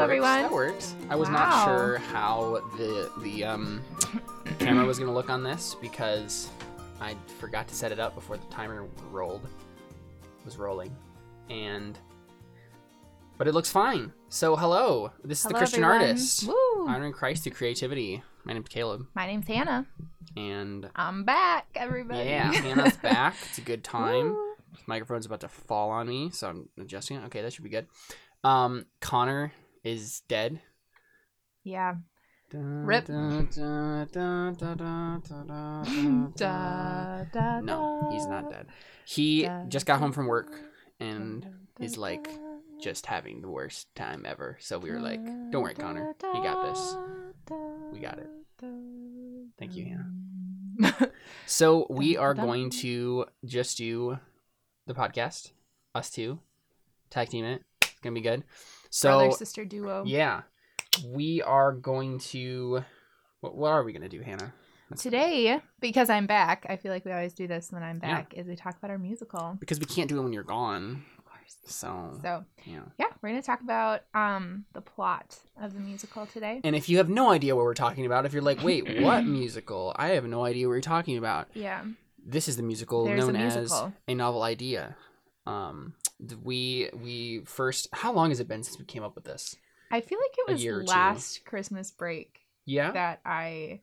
works. everyone. That works. I was Wow. not sure how the the um, camera was gonna look on this because I forgot to set it up before the timer rolled was rolling, and but it looks fine. So hello, this is the Christian everyone. artist, Woo. honoring Christ through creativity. My name's Caleb, My name's Hannah. and I'm back, everybody. yeah, Hannah's back. It's a good time. Woo. This microphone's about to fall on me, so I'm adjusting it. Okay, that should be good. Um, Connor is dead. Yeah. Rip. Rip. Da, da, No, he's not dead. He Da, just got home from work and da, is like just having the worst time ever. So we were like, "Don't worry, Connor. You got this." We got it. Thank you, Hannah. So we are going to just do the podcast, us two, tag team it. It's gonna be good. So Brother sister duo. yeah, we are going to. What, what are we gonna do, Hannah? Let's- Today, because I'm back, I feel like we always do this when I'm Yeah. back, is we talk about our musical. because we can't do it when you're gone. Of course. So, So yeah. yeah, we're gonna talk about um the plot of the musical today. And if you have no idea what we're talking about, if you're like, wait, what musical? I have no idea what you're talking about. Yeah. This is the musical There's a known musical. as a novel idea. Um, we we first. How long has it been since we came up with this? I feel like it was last Christmas break Yeah, that I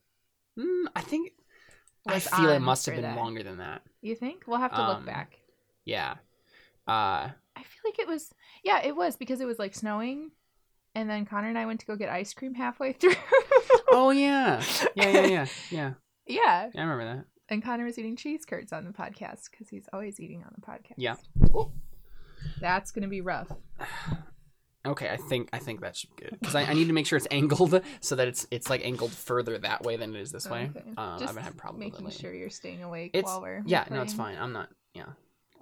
mm, I think. I feel it must have been that. longer than that. you think? We'll have to Um, look back. Yeah. Uh, I feel like it was yeah, it was because it was like snowing and then Connor and I went to go get ice cream halfway through. oh yeah, yeah, yeah, yeah, yeah. yeah. Yeah, I remember that. And Connor was eating cheese curds on the podcast because he's always eating on the podcast. Yeah. Oh. That's gonna be rough. Okay, I think I think that should be good because I, I need to make sure it's angled so that it's it's like angled further that way than it is this way. Okay. Um, Just I've having problems making sure you're staying awake It's while we're yeah, no, it's fine. I'm not. Yeah,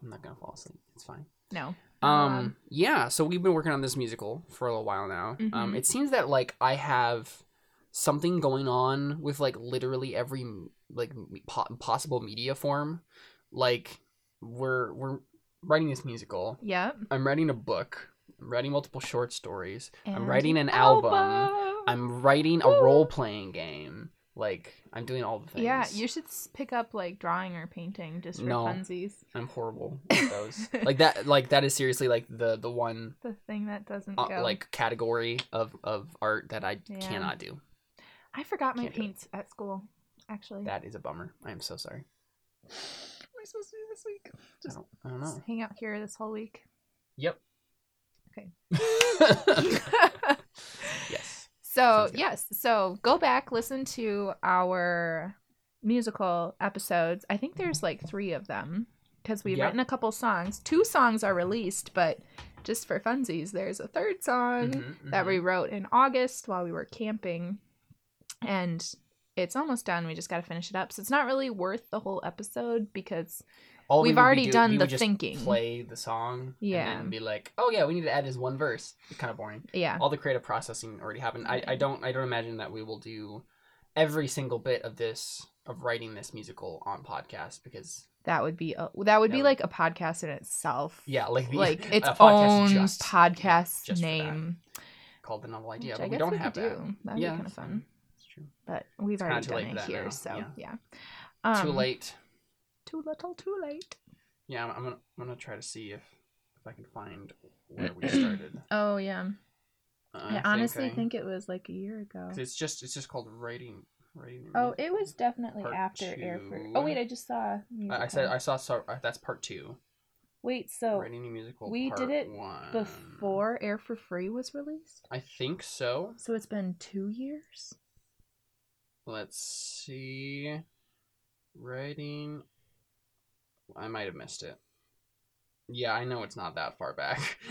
I'm not gonna fall asleep. It's fine. No. Um, Um, yeah. So we've been working on this musical for a little while now. Um, Mhm. it seems that like I have something going on with like literally every like po- possible media form. Like we're we're writing this musical. Yep. I'm writing a book. I'm writing multiple short stories. I'm writing an album. album. I'm writing a role playing game. Like I'm doing all the things. Yeah, you should pick up like drawing or painting just for No. funsies. I'm horrible with those. like that. Like that is seriously like the the one The thing that doesn't uh, go. like category of of art that I Yeah. cannot do. I forgot my can't paints at school. Actually, That is a bummer. I am so sorry. I supposed to do this week? I Just, don't, I don't know. hang out here this whole week. Yep. Okay. yes. So yes, so go back, listen to our musical episodes. I think there's like three of them because we've Yeah. written a couple songs. Two songs are released, but just for funsies, there's a third song Mhm, that mhm. we wrote in August while we were camping, and it's almost done. We just got to finish it up. So it's not really worth the whole episode because All we we've be already do- done we the thinking. Play the song. Yeah. And then be like, oh yeah, we need to add this one verse. It's kind of boring. yeah, all the creative processing already happened. I, I don't I don't imagine that we will do every single bit of this of writing this musical on podcast because that would be a, that would That be would- like a podcast in itself. yeah like the, like its a podcast own just- podcast just name. called the novel idea, which but I we don't we have could that. do. That'd yeah, be kind of fun. It's true. But we've kinda already too done it here, now, so yeah. yeah. Too Um, late. Too little, too late. Yeah, I'm, I'm gonna I'm gonna try to see if if I can find where we started. Oh yeah. Uh, I honestly I- think it was like a year ago. it's just it's just called writing writing. Oh, it was definitely after Air for. two. Oh wait, I just saw. I, I said I saw so uh, that's part two. Wait, so writing a musical. we did it one. before Air for Free was released, I think so. so it's been two years. Let's see. Writing. I might have missed it. Yeah, I know it's not that far back.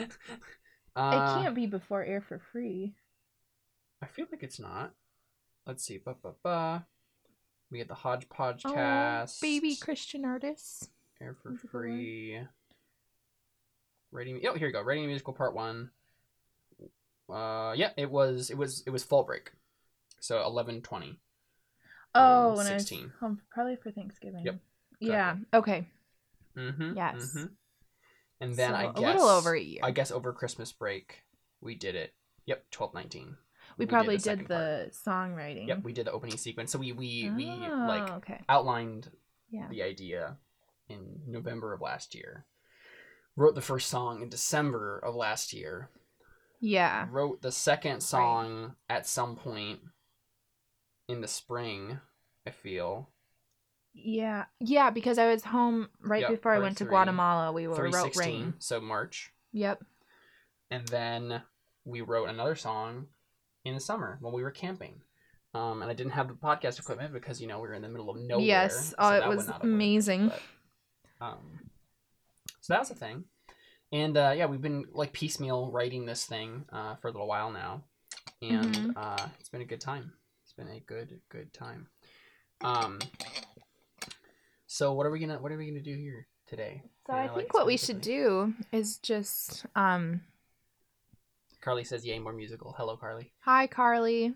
uh, it can't be before Air for Free. I feel like it's not. Let's see. Ba ba ba. We get the hodgepodge Oh, cast. baby Christian artists. Air for free. Writing. Oh, here you go. Writing musical part one. Uh, yeah, it was it was it was fall break, so eleven twenty. Oh, Um, when 16. I was home, probably for Thanksgiving. Yep, Yeah. Okay. Mm-hmm. Yes. And then So, I guess a little over a year. I guess over Christmas break we did it Yep, twelve nineteen. We, probably the did part. the songwriting. Yep, we did the opening sequence. So we we we Oh, like okay. outlined Yeah. the idea in November of last year. Wrote the first song in December of last year. Yeah. Wrote the second song at some point in the spring, I feel. Yeah. Yeah, because I was home right Yep, before I went to. Guatemala. We were wrote rain. so March. Yep. And then we wrote another song in the summer when we were camping. Um, and I didn't have the podcast equipment because you know we were in the middle of nowhere. yes. so Oh, it was have worked, amazing. but, um, so that was a thing, and uh, yeah, we've been like piecemeal writing this thing uh, for a little while now, and Mhm. uh, it's been a good time. Been a good good time. Um, so what are we gonna what are we gonna do here today? So I like think what we should do is just um Carly says, "Yay, more musical." Hello, Carly. hi Carly.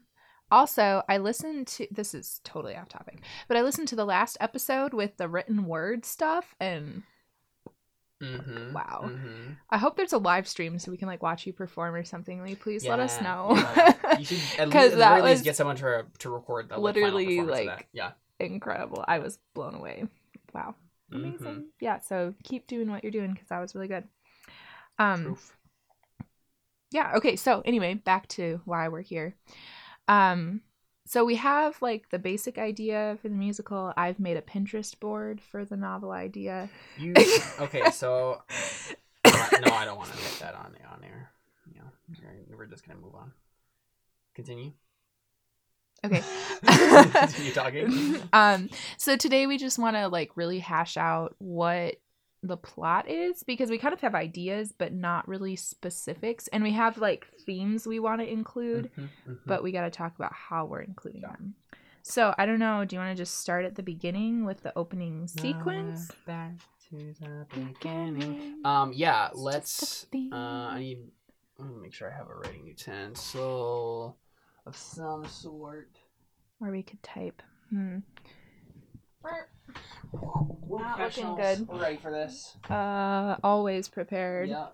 Also, I listened to this is totally off topic, but I listened to the last episode with the written word stuff and Mm-hmm. Wow. Mm-hmm. I hope there's a live stream so we can like watch you perform or something. You please let us know? yeah. You should at, least, at that least get someone to to record the like, literally, final performance of like, that. yeah. Incredible. I was blown away. Wow. Amazing. Mhm. Yeah, so keep doing what you're doing because that was really good. Um yeah okay so anyway back to why we're here um so we have like the basic idea for the musical i've made a pinterest board for the novel idea You okay? So uh, no, I don't want to get that on on air. Yeah, we're- we're just gonna move on. Continue. okay Continue talking. um so today we just want to like really hash out what the plot is because we kind of have ideas but not really specifics and we have like themes we want to include Mhm, mhm. but we got to talk about how we're including Yeah. them. So I don't know. Do you want to just start at the beginning with the opening sequence? Back to the beginning. Um, yeah, let's. Uh, I need. Let me make sure I have a writing utensil of some sort. Or we could type. Hmm. We're Not looking good. We're ready for this. Uh, always prepared. Yeah.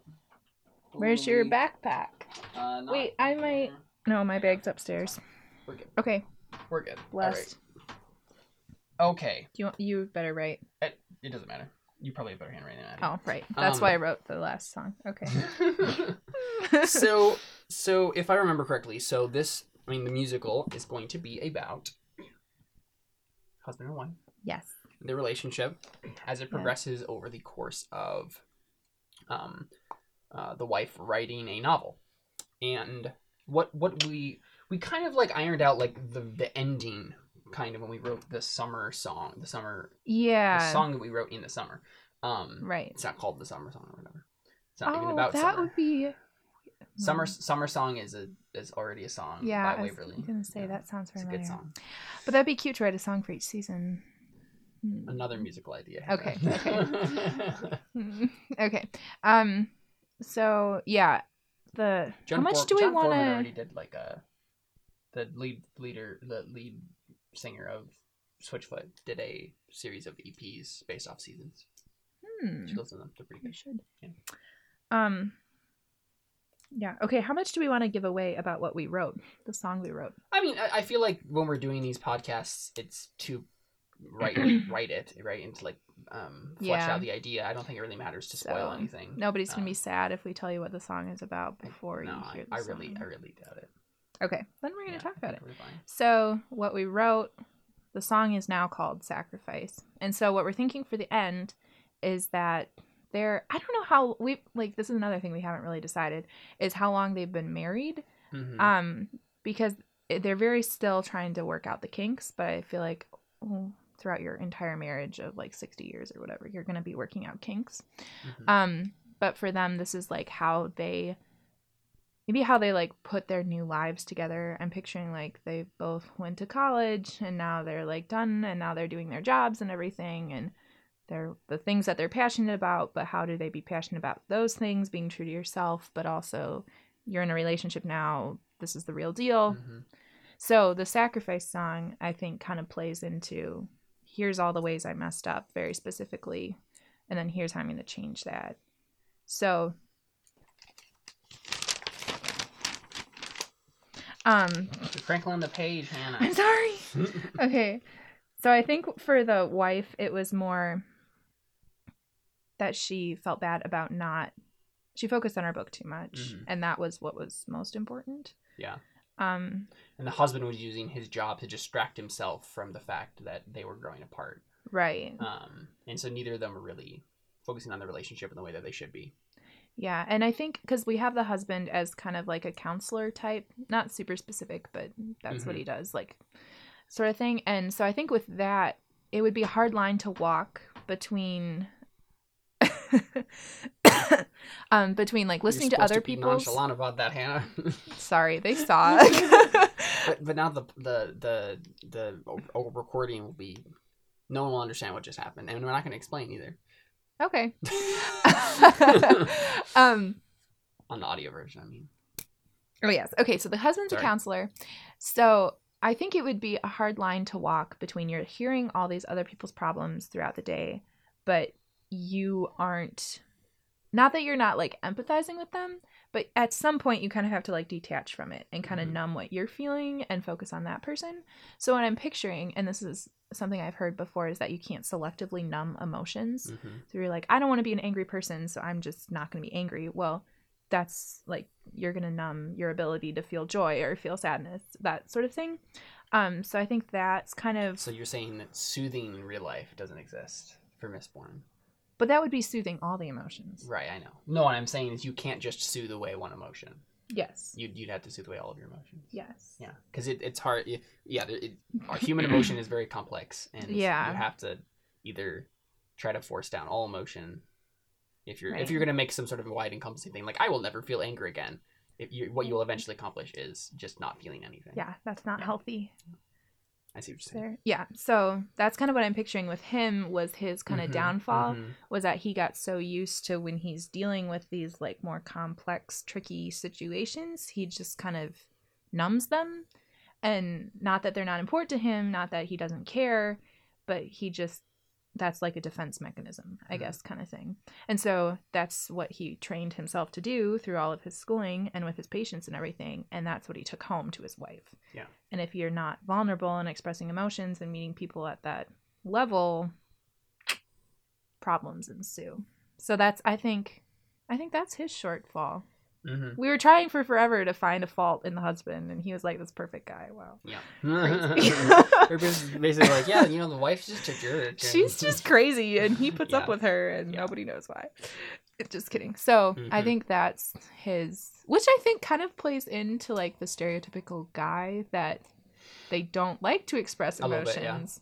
Where's your backpack? Uh, not Wait, I might-. No, my bag's upstairs. We're good. Okay, We're good. blessed. All right. Okay. You you better write? It, it doesn't matter. You probably have better handwriting than I do. Oh, right. That's Um, why I wrote the last song. Okay. so so if I remember correctly, so this I mean the musical is going to be about husband and wife, yes. The relationship as it Yeah. progresses over the course of um uh, the wife writing a novel. And what what we we kind of like ironed out like the the ending kind of when we wrote the summer song, the summer Yeah. the song that we wrote in the summer. Um Right. it's not called the summer song or whatever. It's not even Oh, about that summer. would be. Summer Hmm. summer song is a is already a song Yeah, by I was Waverly. gonna say Yeah, that sounds It's a good song. But that'd be cute to write a song for each season. Hmm. Another musical idea. Okay, okay. Hmm. okay. Um. So yeah, the how much do we want to? already did like a the lead leader the lead singer of Switchfoot did a series of EPs based off seasons. Hmm. She listens to them. They're pretty We good. should. Yeah. Um. Yeah. Okay. How much do we want to give away about what we wrote, the song we wrote? I mean, I, I feel like when we're doing these podcasts, it's to write write it right and to like um flesh Yeah. out the idea. I don't think it really matters to spoil So, anything. Nobody's gonna Um, be sad if we tell you what the song is about before no, you I, hear the I song. really, I really doubt it. Okay, then we're gonna Yeah, talk about it. think we're fine. So what we wrote, the song is now called "Sacrifice," and so what we're thinking for the end is that they're I don't know how we like this is another thing we haven't really decided is how long they've been married Mhm. um because they're very still trying to work out the kinks but i feel like well, throughout your entire marriage of like 60 years or whatever you're going to be working out kinks Mhm. um but for them this is like how they maybe how they like put their new lives together i'm picturing like they both went to college and now they're like done and now they're doing their jobs and everything and they're the things that they're passionate about but how do they be passionate about those things being true to yourself but also you're in a relationship now this is the real deal Mhm. so the sacrifice song i think kind of plays into here's all the ways i messed up very specifically and then here's how i'm going to change that so Um, crinkling the page, Hannah. I'm sorry. okay. So I think for the wife, it was more that she felt bad about not. She focused on her book too much, Mhm. and that was what was most important. yeah. Um, And the husband was using his job to distract himself from the fact that they were growing apart. right. Um, and so neither of them were really focusing on the relationship in the way that they should be. Yeah, and I think because we have the husband as kind of like a counselor type, not super specific, but that's what Mhm. he does, like sort of thing. And so I think with that, it would be a hard line to walk between. um between like listening to other people. nonchalant about that, Hannah. sorry they saw but but now the the the the recording will be. No one will understand what just happened, and we're not going to explain either okay um on the audio version. I mean, Oh yes. Okay, so the husband's Sorry. a counselor. So I think it would be a hard line to walk between you're hearing all these other people's problems throughout the day, but you aren't not that you're not like empathizing with them, but at some point you kind of have to like detach from it and kind of Mhm. numb what you're feeling and focus on that person. So what I'm picturing, and this is something I've heard before, is that you can't selectively numb emotions. mhm. So you're like, I don't want to be an angry person, so I'm just not going to be angry. Well, that's like you're going to numb your ability to feel joy or feel sadness, that sort of thing. Um, so I think that's kind of, so you're saying that soothing in real life doesn't exist for Mistborn. But that would be soothing all the emotions. Right, I know. No, what I'm saying is you can't just soothe away one emotion. Yes. You'd, you'd have to soothe away all of your emotions. Yes. Yeah, because it, it's hard. Yeah, it, our human emotion is very complex, and Yeah. you have to either try to force down all emotion. If you're Right. if you're gonna make some sort of wide encompassing thing, like I will never feel anger again. If you what you'll eventually accomplish is just not feeling anything. Yeah, that's not Yeah. healthy. I see what you're saying. There. Yeah. So that's kind of what I'm picturing with him was his kind of Mhm, downfall. mhm. was that he got so used to when he's dealing with these like more complex tricky situations he just kind of numbs them and not that they're not important to him not that he doesn't care but he just that's like a defense mechanism i Mhm. guess kind of thing and so that's what he trained himself to do through all of his schooling and with his patients and everything and that's what he took home to his wife Yeah. and if you're not vulnerable and expressing emotions and meeting people at that level problems ensue. So that's I think I think that's his shortfall. Mhm. We were trying for forever to find a fault in the husband and he was like this perfect guy. Wow. Yeah. They're basically like, yeah, you know, the wife's just a jerk. and- She's just crazy and he puts up with her and Yeah. nobody knows why. Just kidding. So I Mhm. think that's his which I think kind of plays into like the stereotypical guy that they don't like to express bit, emotions.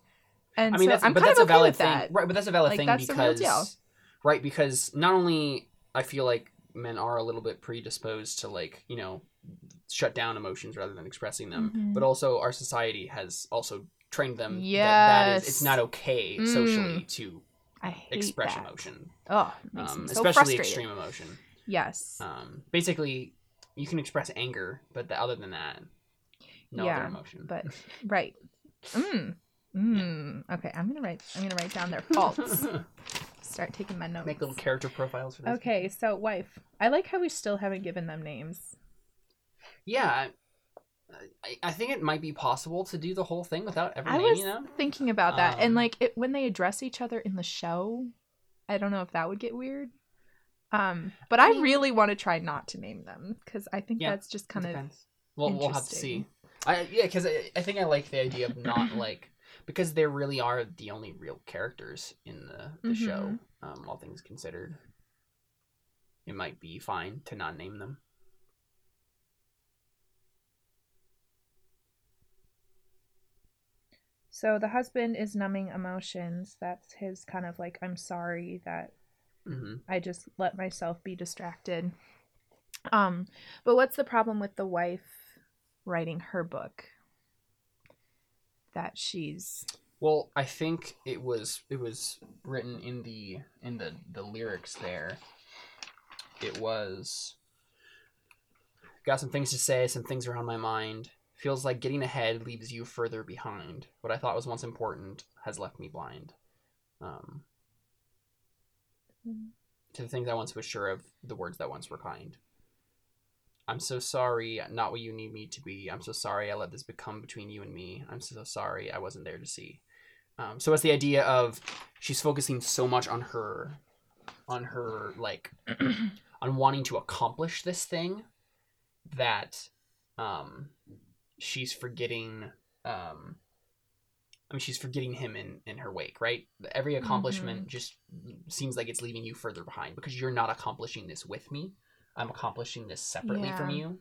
yeah. And I mean, so that's I'm but kind that's of a okay valid with thing, that. right? But that's a valid Like, thing real because, right? Because not only I feel like men are a little bit predisposed to like you know shut down emotions rather than expressing them, Mhm. but also our society has also trained them that that is it's not okay Mm. socially to express that. emotion, Oh, um, so especially frustrated. extreme emotion. Yes. Um, basically, you can express anger, but the, other than that, no Yeah, other emotion. but right. Mm. Mm. Okay, I'm gonna write. I'm gonna write down their faults. Start taking my notes. make little character profiles for this. Okay, so wife. I like how we still haven't given them names. Yeah, I, I think it might be possible to do the whole thing without ever I naming was them. thinking about that, Um, and like it when they address each other in the show, I don't know if that would get weird. Um, but I, I mean- really want to try not to name them because I think Yeah, that's just kind of Well, we'll have to see. I yeah, because I, I think I like the idea of not like because they really are the only real characters in the the show. Um, all things considered, it might be fine to not name them. So the husband is numbing emotions. That's his kind of like I'm sorry that hmm I just let myself be distracted. Um, but what's the problem with the wife writing her book? That she's Well, I think it was it was written in the in the the lyrics there. It was got some things to say, some things are on my mind. Feels like getting ahead leaves you further behind. What I thought was once important has left me blind. Um, to the things I once was sure of, the words that once were kind. I'm so sorry, not what you need me to be. I'm so sorry I let this become between you and me. I'm so sorry I wasn't there to see. Um, so it's the idea of she's focusing so much on her, on her like, on wanting to accomplish this thing, that, um, she's forgetting. Um, I mean, she's forgetting him in in her wake, right? Every accomplishment Mhm. just seems like it's leaving you further behind because you're not accomplishing this with me. I'm accomplishing this separately from you.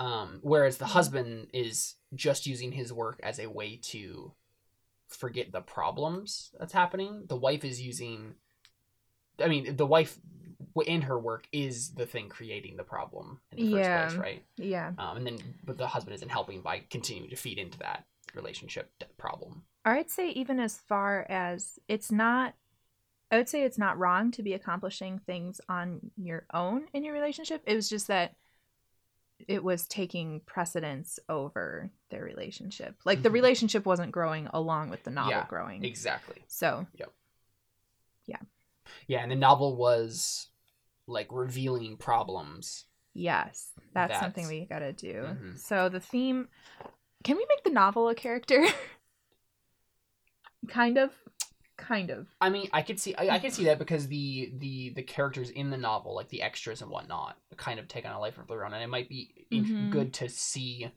Um, whereas the husband is just using his work as a way to forget the problems that's happening. The wife is using, I mean, the wife in her work is the thing creating the problem in the first Yeah. place, right? Yeah. Um, and then, but the husband isn't helping by continuing to feed into that relationship problem. I'd say even as far as it's not I would say it's not wrong to be accomplishing things on your own in your relationship. It was just that it was taking precedence over their relationship. Like the Mhm. relationship wasn't growing along with the novel Yeah, growing. Exactly. So, Yep. Yeah, Yeah, and the novel was like revealing problems. yes, that's, something we got to do. Mhm. So, the theme can we make the novel a character? kind of. Kind of. I mean, I could see, I, I could see that because the the the characters in the novel, like the extras and whatnot, kind of take on a life of their own, and it might be Mhm. good to see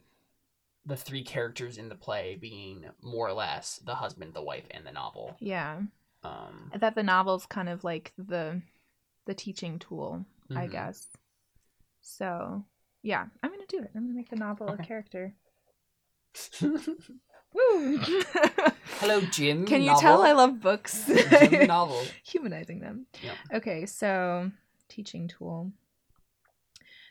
the three characters in the play being more or less the husband, the wife, and the novel. Yeah. Um, that the novel's kind of like the the teaching tool, I mhm. guess. So yeah, I'm gonna do it. I'm gonna make the novel Okay. a character. Hello, Jim. Can you novel. tell I love books? Jim novel. Humanizing them. Yeah. Okay, so teaching tool.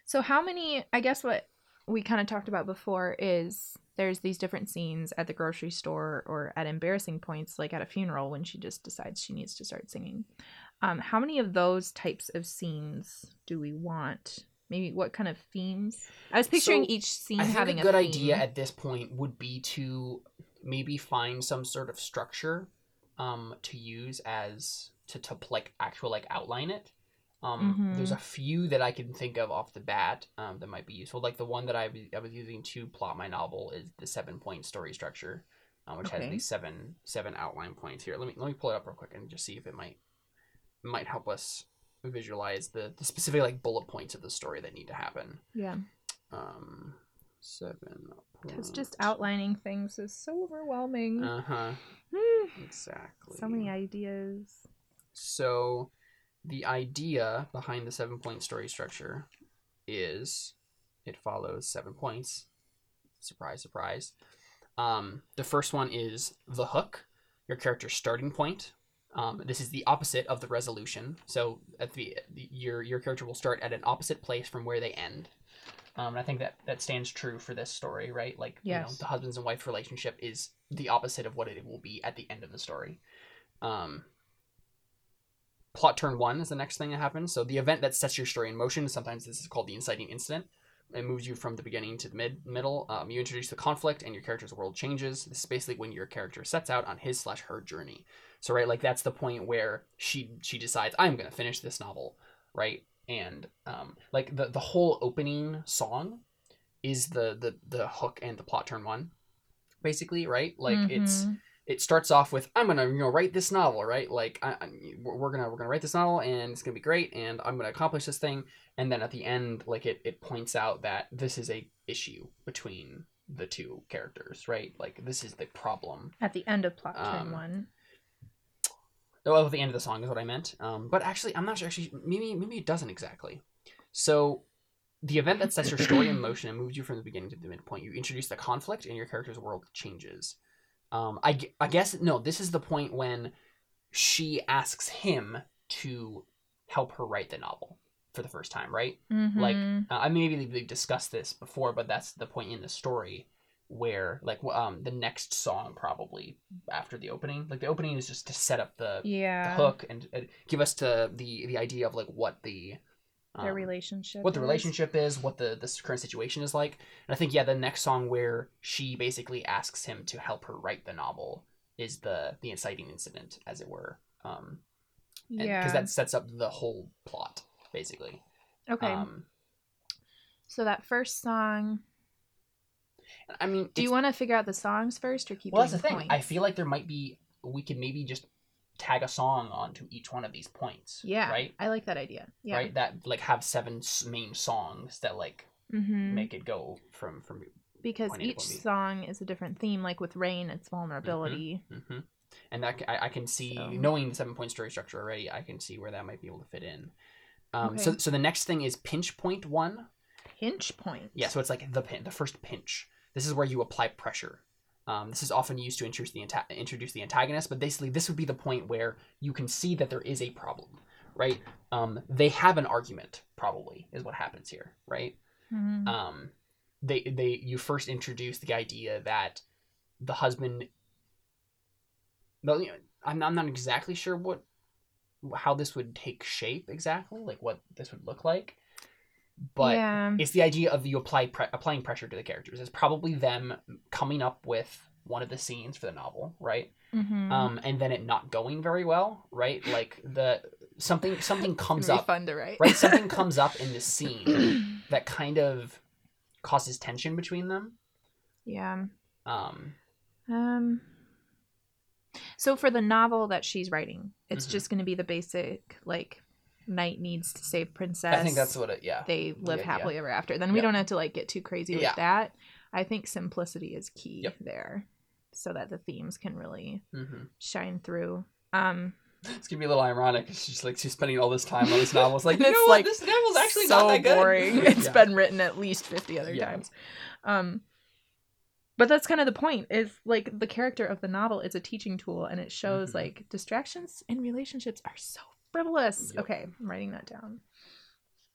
So how many I guess what we kind of talked about before is there's these different scenes at the grocery store or at embarrassing points like at a funeral when she just decides she needs to start singing. Um, how many of those types of scenes do we want? Maybe what kind of themes? I was picturing So, each scene I think having a good theme. idea at this point would be to maybe find some sort of structure um, to use as to, to like actual like outline it. Um, There's Mhm. a few that I can think of off the bat um, that might be useful. Like the one that I, was- I was using to plot my novel is the seven point story structure, um, which has these seven seven outline points here. Let me let me pull it up real quick and just see if it might might help us visualize the, the specific like bullet points of the story that need to happen. Yeah, Um, seven. because just outlining things is so overwhelming. Uh huh. Exactly. so many ideas. So, the idea behind the seven point story structure is it follows seven points. Surprise, surprise. Um, the first one is the hook, your character's starting point. Um, this is the opposite of the resolution. So, at the your your character will start at an opposite place from where they end. Um, and I think that that stands true for this story, right? Like, you know, the husbands and wife relationship is the opposite of what it will be at the end of the story. Um, plot turn one is the next thing that happens. So the event that sets your story in motion. Sometimes this is called the inciting incident. It moves you from the beginning to the mid middle. Um, you introduce the conflict, and your character's world changes. This is basically when your character sets out on his slash her journey. So right, like that's the point where she she decides I'm gonna finish this novel, right? And um, like the the whole opening song is the the the hook and the plot turn one, basically, right? Like it's Mhm. it starts off with I'm gonna you know write this novel right like I, I, we're we're gonna we're gonna write this novel and it's gonna be great and I'm gonna accomplish this thing and then at the end like it it points out that this is a issue between the two characters right like this is the problem at the end of plot turn Um, one. Oh at the end of the song is what I meant um but actually I'm not sure actually maybe maybe it doesn't exactly so the event that sets your story in motion and moves you from the beginning to the midpoint you introduce the conflict and your character's world changes um, I, I guess no. This is the point when she asks him to help her write the novel for the first time, right? like, Mhm. Uh, I maybe we've discussed this before, but that's the point in the story where, like, um, the next song probably after the opening, like the opening is just to set up the, the yeah, hook and uh, give us to the the idea of like what the their um, relationship. what the relationship is, what the this current situation is like. And I think yeah, the next song where she basically asks him to help her write the novel is the the inciting incident, as it were. Um, because Yeah. that sets up the whole plot basically. okay. Um, So that first song. I mean, Do you want to figure out the songs first, or keep? well, that's the doing thing. I feel like there might be we could maybe just tag a song onto each one of these points. Yeah. Right. I like that idea. Yeah. Right. That like have seven main songs that like Mm-hmm. make it go from from. because point A to each song is a different theme. Like with Rain, it's vulnerability. hmm And that I can see So- knowing the seven point story structure already. I can see where that might be able to fit in. Um, So so the next thing is pinch point one. Pinch point. Yeah, so it's like the pin, the first pinch. This is where you apply pressure. Um, this is often used to introduce the anta- introduce the antagonist, but basically this would be the point where you can see that there is a problem, right? Um, they have an argument, probably, is what happens here, right? Mhm. Um, they they you first introduce the idea that the husband. Well, you know, I'm I'm not exactly sure what how this would take shape exactly, like what this would look like, but yeah. it's the idea of you apply pre- applying pressure to the characters. It's probably them coming up with one of the scenes for the novel, right? Mhm. Um, and then it not going very well, right? Like the something something comes up, Fun to write. right? Something comes up in the scene that kind of causes tension between them. yeah. Um, Um. So for the novel that she's writing, it's Mhm. just going to be the basic like knight needs to save princess. I think that's what it. Yeah. they live yeah. happily ever after. Then we Yeah. don't have to like get too crazy with Yeah. that. I think simplicity is key Yep. there, so that the themes can really hmm shine through. Um, It's gonna be a little ironic. She's like she's spending all this time on this novel. It's like you It's, know like, This novel's actually so not that good. boring. It's Yeah. been written at least fifty other Yeah. times. Um, but that's kind of the point. Is like the character of the novel is a teaching tool, and it shows Mhm. like distractions in relationships are so frivolous. Yep. Okay, I'm writing that down.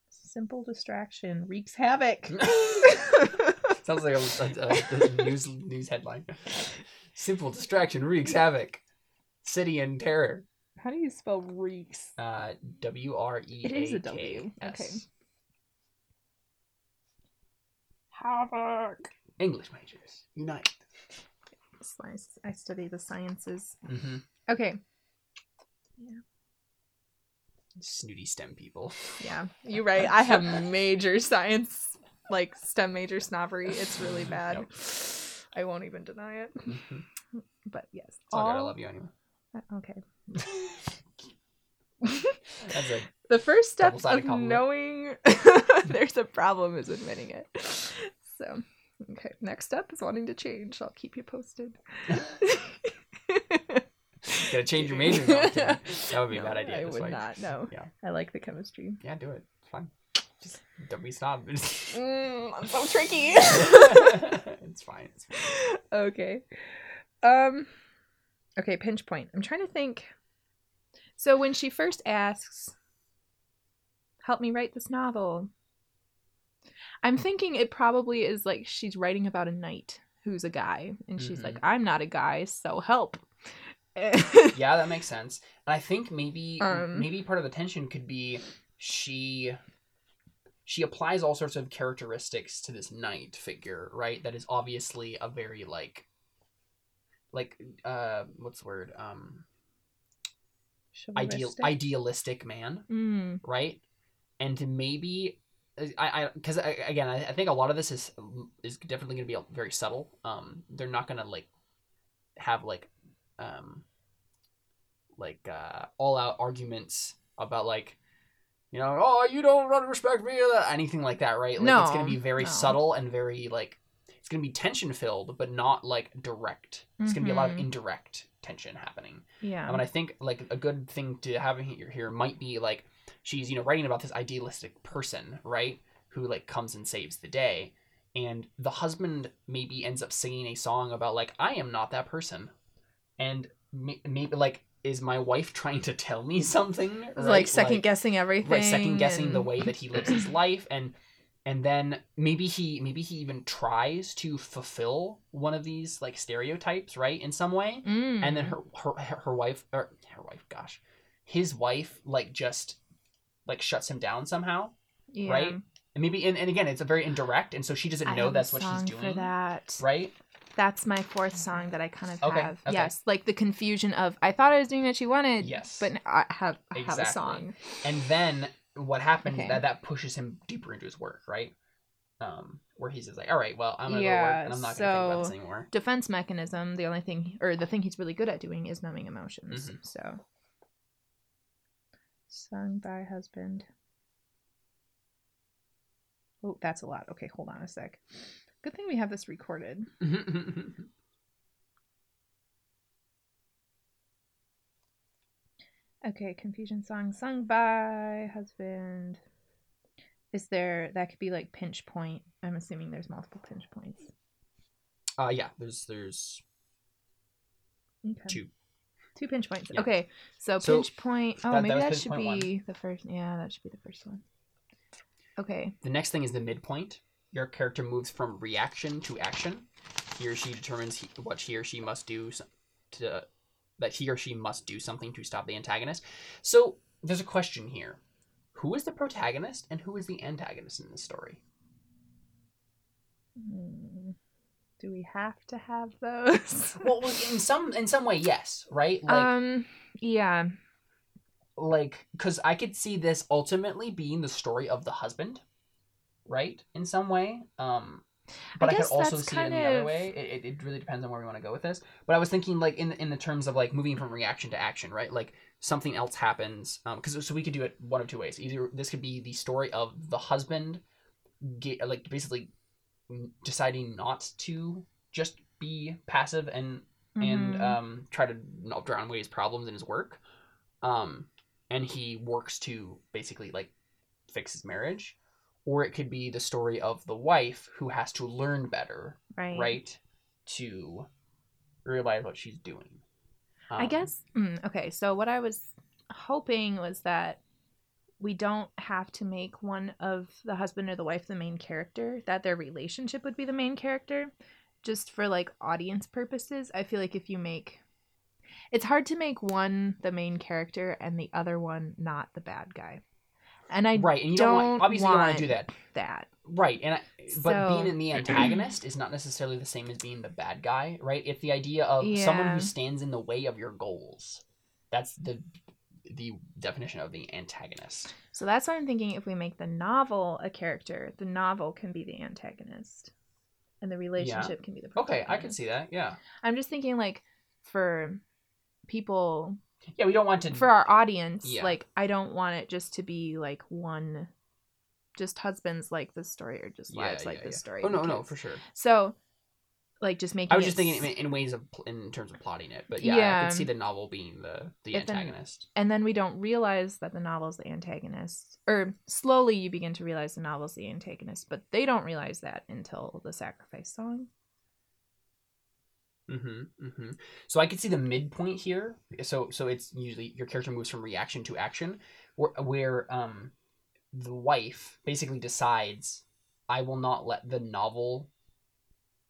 Simple distraction wreaks havoc. Sounds like a, a, a news news headline. Simple distraction wreaks havoc. City in terror. How do you spell reeks? Uh, W R E It is a A K W, okay. Havoc. English majors unite. Slice. I study the sciences. Mm-hmm. Okay. Snooty STEM people. Yeah, you're right. I have major science, like STEM major snobbery. It's really bad. I won't even deny it. Mhm. But yes. It's all good. I love you anyway. Okay. That's a The first step of compliment. knowing there's a problem is admitting it. So, okay. Next step is wanting to change. I'll keep you posted. Gotta change your major. No, that would be a bad idea. I That's would why- not. No. Yeah. I like the chemistry. Yeah, do it. It's fun. Just don't be snob. Mm, I'm so tricky. it's fine. It's fine. okay. Um okay, pinch point. I'm trying to think. So when she first asks, "Help me write this novel." I'm thinking it probably is like she's writing about a knight who's a guy and she's Mhm. like, "I'm not a guy, so help." Yeah, that makes sense. And I think maybe Um, maybe part of the tension could be she she applies all sorts of characteristics to this knight figure, right? That is obviously a very like like uh what's the word? Um ideal idealistic man, Mm, right? And to maybe I I because again I, I think a lot of this is is definitely going to be very subtle. Um, they're not going to like have like um like uh all out arguments about like you know oh you don't respect me or that- anything like that right like it's gonna be very no. subtle and very like it's going to be tension filled but not like direct it's going to be a lot of Mhm. indirect tension happening yeah. and I think like a good thing to have here here might be like she's you know writing about this idealistic person, right? Who like comes and saves the day, and the husband maybe ends up singing a song about like I am not that person, and may- maybe like is my wife trying to tell me something? Right? like second guessing everything. right second guessing the way that he lives his life and and then maybe he maybe he even tries to fulfill one of these like stereotypes right in some way Mm. and then her her her wife or her wife gosh his wife like just like shuts him down somehow yeah. right? and maybe and, and again it's a very indirect and so she doesn't I know that's what she's doing that. right That's my fourth song that I kind of Okay, have. okay. Yes, like the confusion of I thought I was doing what she wanted. Yes. but I have I have a song. and then what happens Okay. that that pushes him deeper into his work right um, where he's just like, all right, well, I'm gonna go work and I'm not gonna think about this so- anymore. Defense mechanism, the only thing, or the thing he's really good at doing is numbing emotions. Mhm. So, sung by husband. Oh, that's a lot. Okay, hold on a sec. Good thing we have this recorded. Okay, confusion song sung by husband. Is there that could be like pinch point? I'm assuming there's multiple pinch points. uh, yeah, there's there's Okay. two. Two pinch points. Yeah. Okay, so So, pinch point. Oh, that- that maybe was that pinch should point one. be the first. Yeah, that should be the first one. Okay. The next thing is the midpoint. Your character moves from reaction to action. He or she determines he, what he or she must do to that he or she must do something to stop the antagonist. So there's a question here: Who is the protagonist and who is the antagonist in this story? Hmm. Do we have to have those? Well, in some in some way, yes, right? Like um. Yeah. like because I could see this ultimately being the story of the husband, right? In some way, um, but I, guess could also see it in the other way. It, it, really depends on where we want to go with this. But I was thinking like in in the terms of like moving from reaction to action, right? Like something else happens, um, because so we could do it one of two ways. Either this could be the story of the husband, get like basically deciding not to just be passive and and Mhm. um, try to not drown away his problems in his work. Um, and he works to basically like fix his marriage, or it could be the story of the wife who has to learn better, right. right, to realize what she's doing. I Um, guess. Mm, okay, so what I was hoping was that we don't have to make one of the husband or the wife the main character, that their relationship would be the main character, just for like audience purposes. I feel like if you make. It's hard to make one the main character and the other one not the bad guy. And I right, and you don't, want, don't obviously you don't want to do that, that. right? And I, but So- being in the antagonist is not necessarily the same as being the bad guy, right? It's the idea of someone who stands in the way of your goals. That's the the definition of the antagonist. So that's why I'm thinking if we make the novel a character, the novel can be the antagonist. And the relationship can be the Okay, I can see that. Yeah, I'm just thinking like for people yeah. We don't want to. for our audience, Yeah. like I don't want it just to be like one just husbands like this story or just yeah, wives yeah, like this yeah. story. Oh no, no, for sure. So like just making I was just thinking s- in, ways of pl- in terms of plotting it, but yeah, I could see the novel being the the If then- antagonist. and then we don't realize that the novel's the antagonist or slowly you begin to realize the novel's the antagonist but they don't realize that until the sacrifice song Mm-hmm, mm-hmm. So I could see the midpoint here. So so it's usually your character moves from reaction to action, where where um the wife basically decides I will not let the novel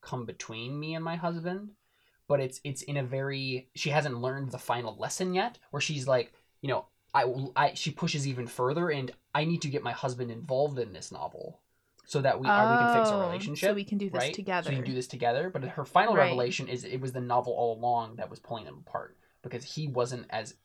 come between me and my husband, but it's it's in a very she hasn't learned the final lesson yet, where she's like you know I I she pushes even further and I need to get my husband involved in this novel. So that we, uh, we can fix our Oh, relationship so we can do this right? together So you can do this together. But her final Right. revelation is it was the novel all along that was pulling them apart because he wasn't as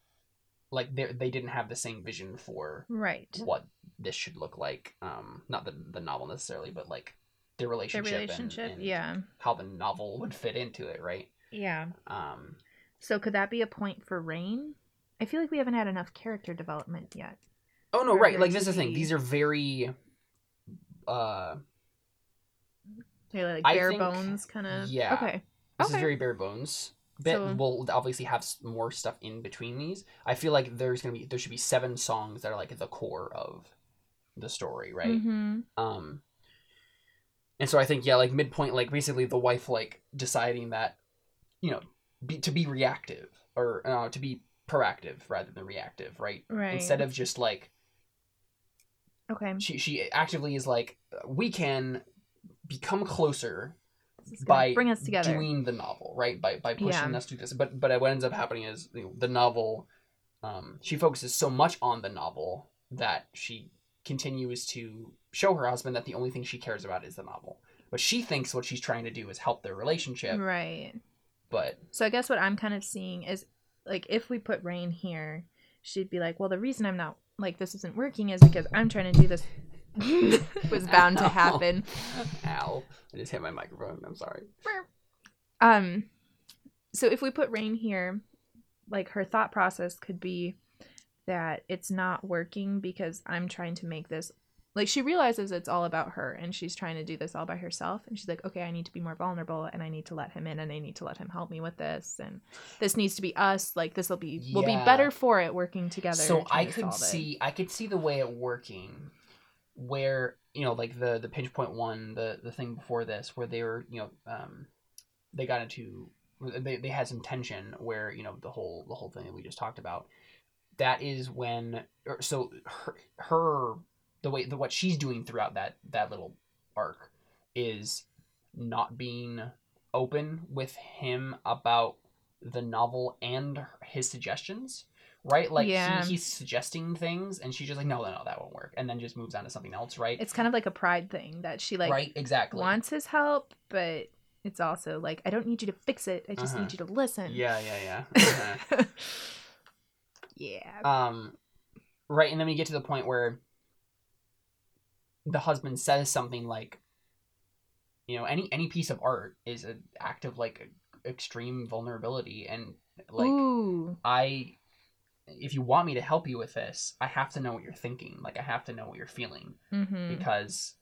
like they they didn't have the same vision for right what this should look like. Um, not the the novel necessarily, but like their their relationship, and- relationship and, yeah how the novel would fit into it, right? yeah Um, so could that be a point for rain i feel like we haven't had enough character development yet oh no, right. Like this is the thing. These are very. Uh, like bare think- bones kind of yeah. okay This Okay. is very bare bones. Bit So- we'll obviously have more stuff in between these. I feel like there's gonna be there should be seven songs that are like the core of the story, right? hmm Um, and so I think yeah, like midpoint, like basically the wife like deciding that, you know, be, to be reactive or uh, to be proactive rather than reactive, right? right Instead of just like okay she she actively is like we can become closer This is gonna by bring us together doing the novel, right? By by pushing Yeah. us to this. But but what ends up happening is you know, the novel. Um, she focuses so much on the novel that she continues to show her husband that the only thing she cares about is the novel. But she thinks what she's trying to do is help their relationship. right But So I guess what I'm kind of seeing is like if we put Rain here, she'd be like, "Well, the reason I'm not like this isn't working is because I'm trying to do this was bound to happen. Ow! I just hit my microphone. I'm sorry. Um, so if we put Rain here, like her thought process could be that it's not working because I'm trying to make this. Like she realizes it's all about her, and she's trying to do this all by herself. And she's like, "Okay, I need to be more vulnerable, and I need to let him in, and I need to let him help me with this, and this needs to be us. Like this will be, we'll be better for it working together." so trying I could solve it. see I could see the way it working where you know like the the pinch point one the the thing before this where they were you know um they got into they, they had some tension where you know the whole the whole thing that we just talked about that is when or, so her, her the way the what she's doing throughout that that little arc is not being open with him about the novel and his suggestions right like Yeah. he, he's suggesting things and she's just like no no no that won't work and then just moves on to something else right It's kind of like a pride thing that she like right exactly wants his help, but it's also like I don't need you to fix it. I just Uh-huh. need you to listen. yeah yeah yeah Uh-huh. yeah. um right and then we get to the point where the husband says something like you know any any piece of art is an act of like extreme vulnerability and like Ooh. i if you want me to help you with this i have to know what you're thinking like i have to know what you're feeling hmm because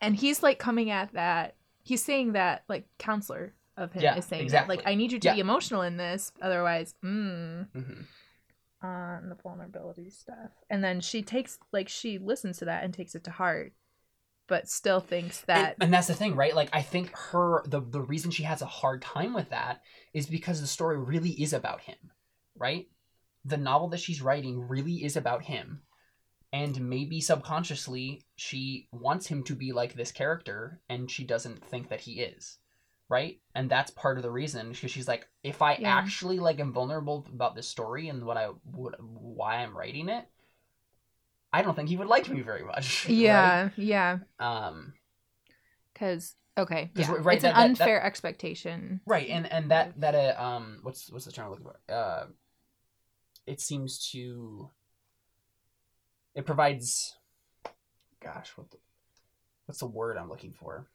And he's like coming at that. He's saying that like counselor of him Yeah, is saying exactly. that like I need you to Yeah. be emotional in this, otherwise, mm, mhm. on the vulnerability stuff. And then she takes like she listens to that and takes it to heart, but still thinks that and, and that's the thing right? Like i think her the, the reason she has a hard time with that is because the story really is about him right? The novel that she's writing really is about him. And maybe subconsciously she wants him to be like this character and she doesn't think that he is right? And that's part of the reason because she's like if i Yeah. actually like am vulnerable about this story and what i would why i'm writing it i don't think he would like me very much right? yeah, yeah, um because okay, yeah, right- it's an that- that- that- unfair expectation. right and and that that uh, um what's what's the term i'm looking for uh it seems to it provides gosh what the, what's the word i'm looking for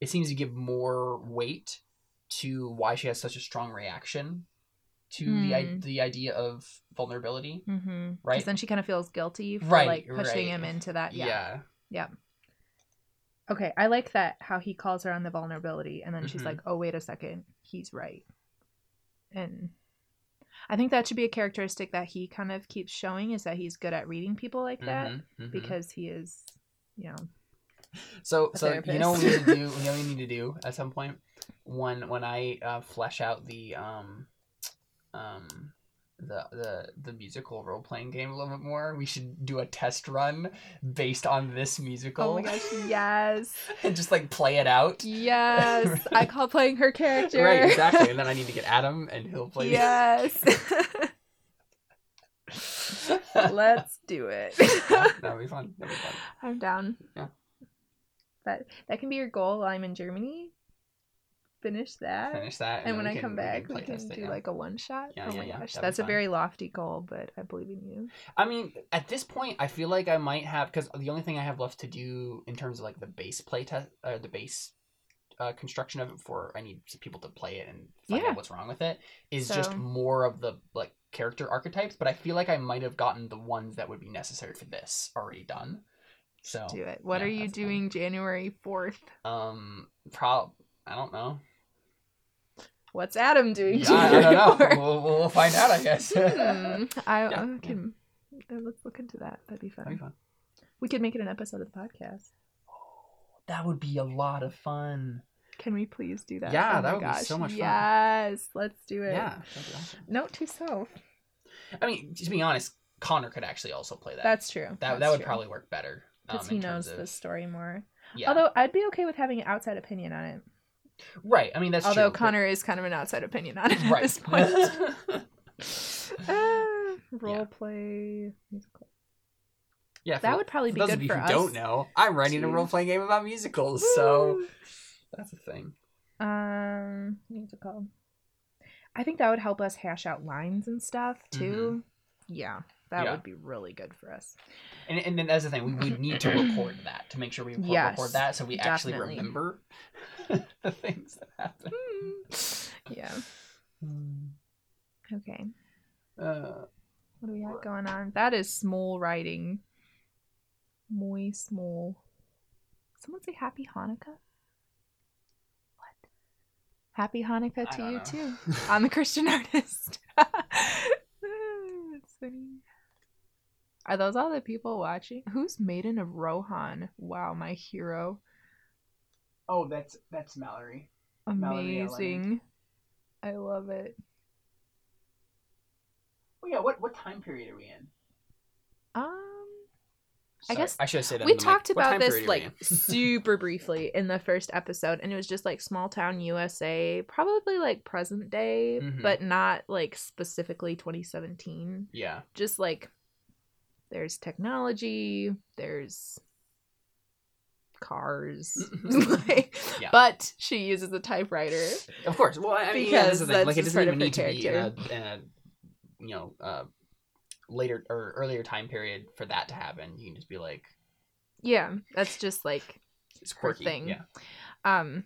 it seems to give more weight to why she has such a strong reaction to the Hmm. the idea of vulnerability Mm-hmm. Right. Because then she kind of feels guilty for Right, like pushing right. him into that. Yeah. yeah Okay, I like that how he calls her on the vulnerability, and then she's Mhm. like, "Oh, wait a second, he's right." And I think that should be a characteristic that he kind of keeps showing is that he's good at reading people like that Mhm, mhm. because he is, you know, So, so you know what we need to do. You know what we need to do at some point when when I uh, flesh out the um um the the the musical role playing game a little bit more. We should do a test run based on this musical. oh my gosh, yes, and just like play it out. yes, I call playing her character. Right, exactly. And then I need to get Adam, and he'll play. yes, let's do it. Yeah, that'll be fun. That'll be fun. I'm down. Yeah. That that can be your goal while I'm in Germany. Finish that. Finish that, and then when I can- come back, we can test it, do yeah. like a one shot. Yeah, oh yeah, my gosh, that'd that's a very lofty goal, but I believe in you. I mean, at this point, I feel like I might have because the only thing I have left to do in terms of like the base play test, uh, the base uh, construction of it for I need people to play it and find Yeah. out what's wrong with it is just more of the like character archetypes. But I feel like I might have gotten the ones that would be necessary for this already done. So Do it. What yeah, are you that's fun. doing January fourth? um, prob I don't know. What's Adam doing? Yeah, I, I don't know. We'll, we'll find out, I guess. Hmm, I, Yeah, I can. uh, Let's look into that. That'd be fun. That'd be fun. We could make it an episode of the podcast. Oh, That would be a lot of fun. Can we please do that? Yeah, Oh that would be so much fun. Yes, let's do it. Yeah, awesome. Note to self. I mean, to be honest, Connor could actually also play that. That's true. that That's that would true. probably work better because um, he knows of- the story more. Yeah, Although I'd be okay with having an outside opinion on it. Right. I mean, that's Although true, but- Connor is kind of an outside opinion on it at right. this point. Ah, role play musical. yeah, That the- would probably for be those good of you for who us. don't know, I'm writing a role playing game about musicals, so that's a thing. um, musical. I think that would help us hash out lines and stuff too. Mm-hmm. Yeah, That Yeah. would be really good for us. And, and then that's the thing. We would need to record that to make sure we record, Yes, record that so we actually definitely. remember the things that happen. yeah. Okay. Uh, What do we got going on? That is small writing. Muy small. Someone say happy Hanukkah? What? Happy Hanukkah to you know. too. I'm the Christian artist. That's funny. Are those all the people watching? Who's Maiden of Rohan? Wow, my hero. oh, that's that's Mallory. Mallory Ellen. Amazing. I love it. Oh yeah, what what time period are we in? Um I guess I should have said. it we on the mic. talked about this period are we like super briefly in the first episode and it was just like small town usa probably like present day Mhm. but not like specifically 2017 yeah. just like there's technology there's cars like, Yeah. but she uses a typewriter Of course. Well, I mean, Because this is that's Like, it doesn't even need to be in a, in a, you know, uh, later or earlier time period for that to happen. You can just be like, yeah that's just like it's her quirky. thing Yeah. um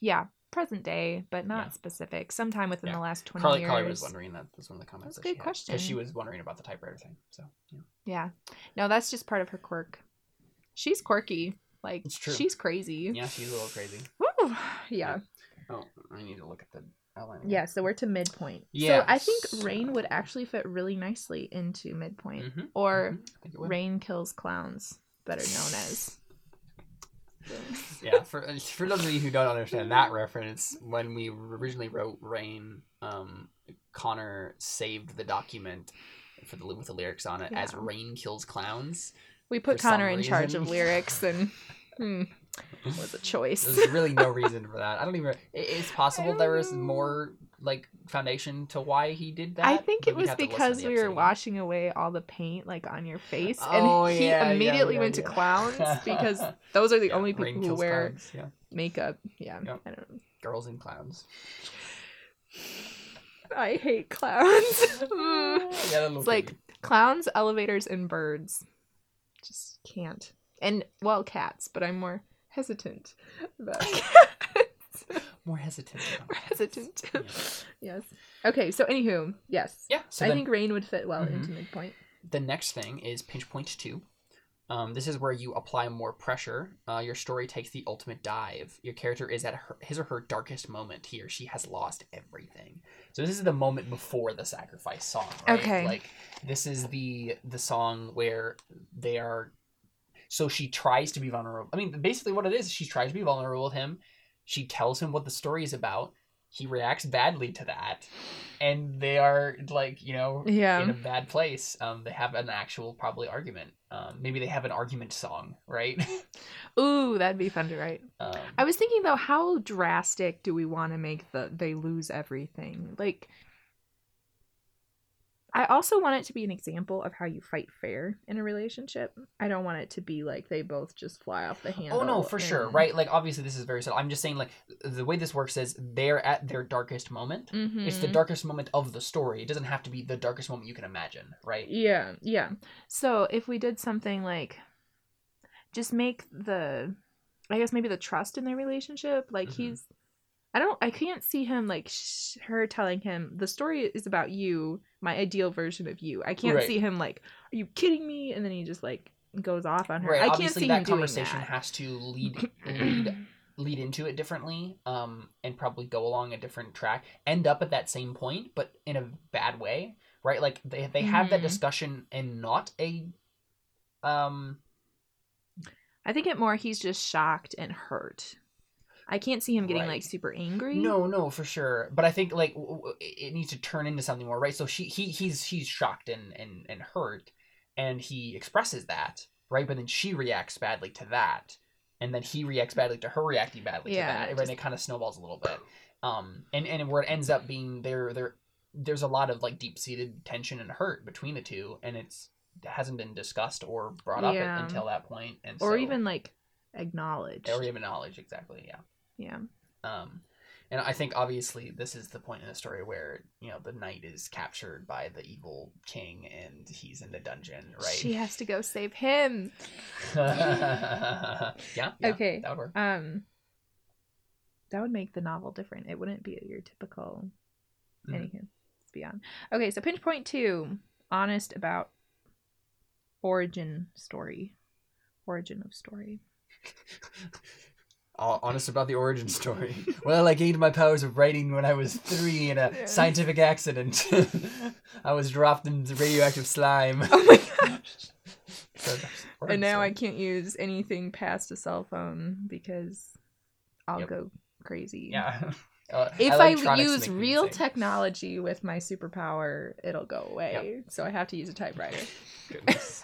yeah present day but not Yeah. specific sometime within Yeah. the last 20 Carly, years Carly was wondering that. Was one of the comments. That's a that good question. Because she was wondering about the typewriter thing. So yeah. Yeah. No, that's just part of her quirk. She's quirky. Like It's true. she's crazy. Yeah, she's a little crazy. Woo! Yeah. Oh, I need to look at the outline. again. Yeah, so we're to midpoint. Yeah, So I think so- Rain would actually fit really nicely into midpoint. Mhm, Or mhm, I think it would. Rain kills clowns, better known as. Yeah, for for those of you who don't understand that reference, when we originally wrote Rain, um, Connor saved the document for the with the lyrics on it as Rain kills clowns. We put Connor in charge of lyrics and hmm, was a choice. There's really no reason for that. I don't even. It's possible there was more like foundation to why he did that. I think it was have to listen to because we were washing away all the paint like on your face, Oh, and he yeah, immediately yeah, went yeah. to clowns because those are the only people who wear makeup. Yeah, Yep. I don't know. girls and clowns. I hate clowns. it's like clowns, elevators, and birds. Just can't. And well, cats, but I'm more hesitant about cats. more hesitant. more hesitant. Yeah. yes. Okay, so anywho, yes. Yeah. So I then think rain would fit well Mhm. into midpoint. the next thing is pinch point two. Um, this is where you apply more pressure. Uh, your story takes the ultimate dive. Your character is at her, his or her darkest moment. He or she has lost everything. So this is the moment before the sacrifice song, right? Okay. Like this is the the song where they are. So she tries to be vulnerable. I mean, basically, what it is, she tries to be vulnerable with him. She tells him what the story is about. He reacts badly to that, and they are like, you know, Yeah. in a bad place. Um, they have an actual probably argument. Um, maybe they have an argument song, right? Ooh, that'd be fun to write. um, I was thinking though, how drastic do we want to make the they lose everything? Like I also want it to be an example of how you fight fair in a relationship. I don't want it to be like they both just fly off the handle. oh no, for sure, right? Like obviously this is very subtle. I'm just saying like the way this works is they're at their darkest moment. It's the Mhm. darkest moment of the story. It doesn't have to be the darkest moment you can imagine, right? Yeah, yeah. So if we did something like just make the I guess maybe the trust in their relationship like Mhm. he's I don't I can't see him like sh- her telling him the story is about you, my ideal version of you. I can't Right. see him like are you kidding me and then he just like goes off on her. Right. I can't obviously see that him conversation that. has to lead lead lead into it differently um and probably go along a different track end up at that same point but in a bad way right like they, they have that Mhm. discussion and not a um I think it more he's just shocked and hurt. I can't see him getting Right. like super angry. no no for sure but i think like w- w- it needs to turn into something more right so she he he's he's shocked and and and hurt and he expresses that right but then she reacts badly to that and then he reacts badly to her reacting badly Yeah, to that it and it kind of snowballs a little bit um and and where it ends up being there there there's a lot of like deep-seated tension and hurt between the two and it's it hasn't been discussed or brought up Yeah. until that point and Or so- even like acknowledged. or even knowledge exactly yeah yeah. um And I think obviously this is the point in the story where you know the knight is captured by the evil king and he's in the dungeon, right? She has to go save him. yeah, yeah. Okay. That would work. Um, that would make the novel different. It wouldn't be your typical. Mhm. Anywho, let's. Okay, so pinch point two: honest about origin story, origin of story. Honest about the origin story. well, I gained my powers of writing when I was three in a Yeah. scientific accident. I was dropped into radioactive slime. Oh my gosh! So and now I can't use anything past a cell phone because I'll Yep. go crazy. Yeah. Uh, If I, use real technology with my superpower, it'll go away. So I have to use a typewriter. Goodness.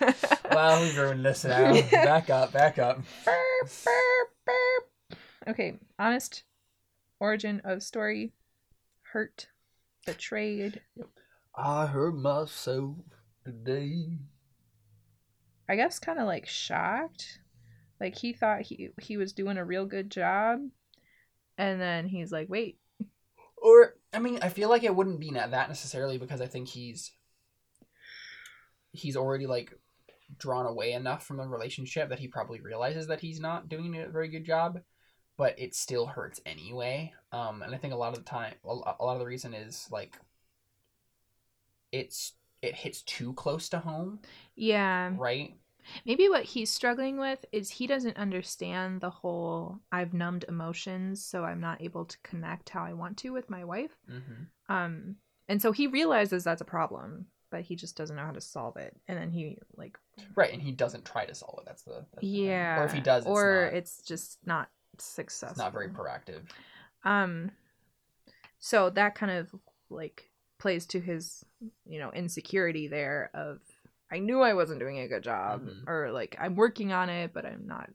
Well, we've ruined this now. Back up, back up. Burp, burp, burp. Okay, honest origin of story. Hurt, betrayed. I hurt myself today. I guess kind of like shocked. Like he thought he he was doing a real good job, and then he's like, "Wait, Or, I mean, I feel like it wouldn't be that necessarily because I think he's he's already like drawn away enough from the relationship that he probably realizes that he's not doing a very good job, but it still hurts anyway. Um, and I think a lot of the time, a lot of the reason is like it's it hits too close to home, yeah." right? Maybe what he's struggling with is he doesn't understand the whole I've numbed emotions, so I'm not able to connect how I want to with my wife. Mm-hmm. Um, and so he realizes that's a problem, but he just doesn't know how to solve it. And then he like, Right, and he doesn't try to solve it. That's the, that's the yeah, Or if he does, it's or not, it's just not successful. it's not very proactive. Um, so that kind of like plays to his, you know, insecurity there of I knew I wasn't doing a good job, Mhm. or like I'm working on it, but I'm not.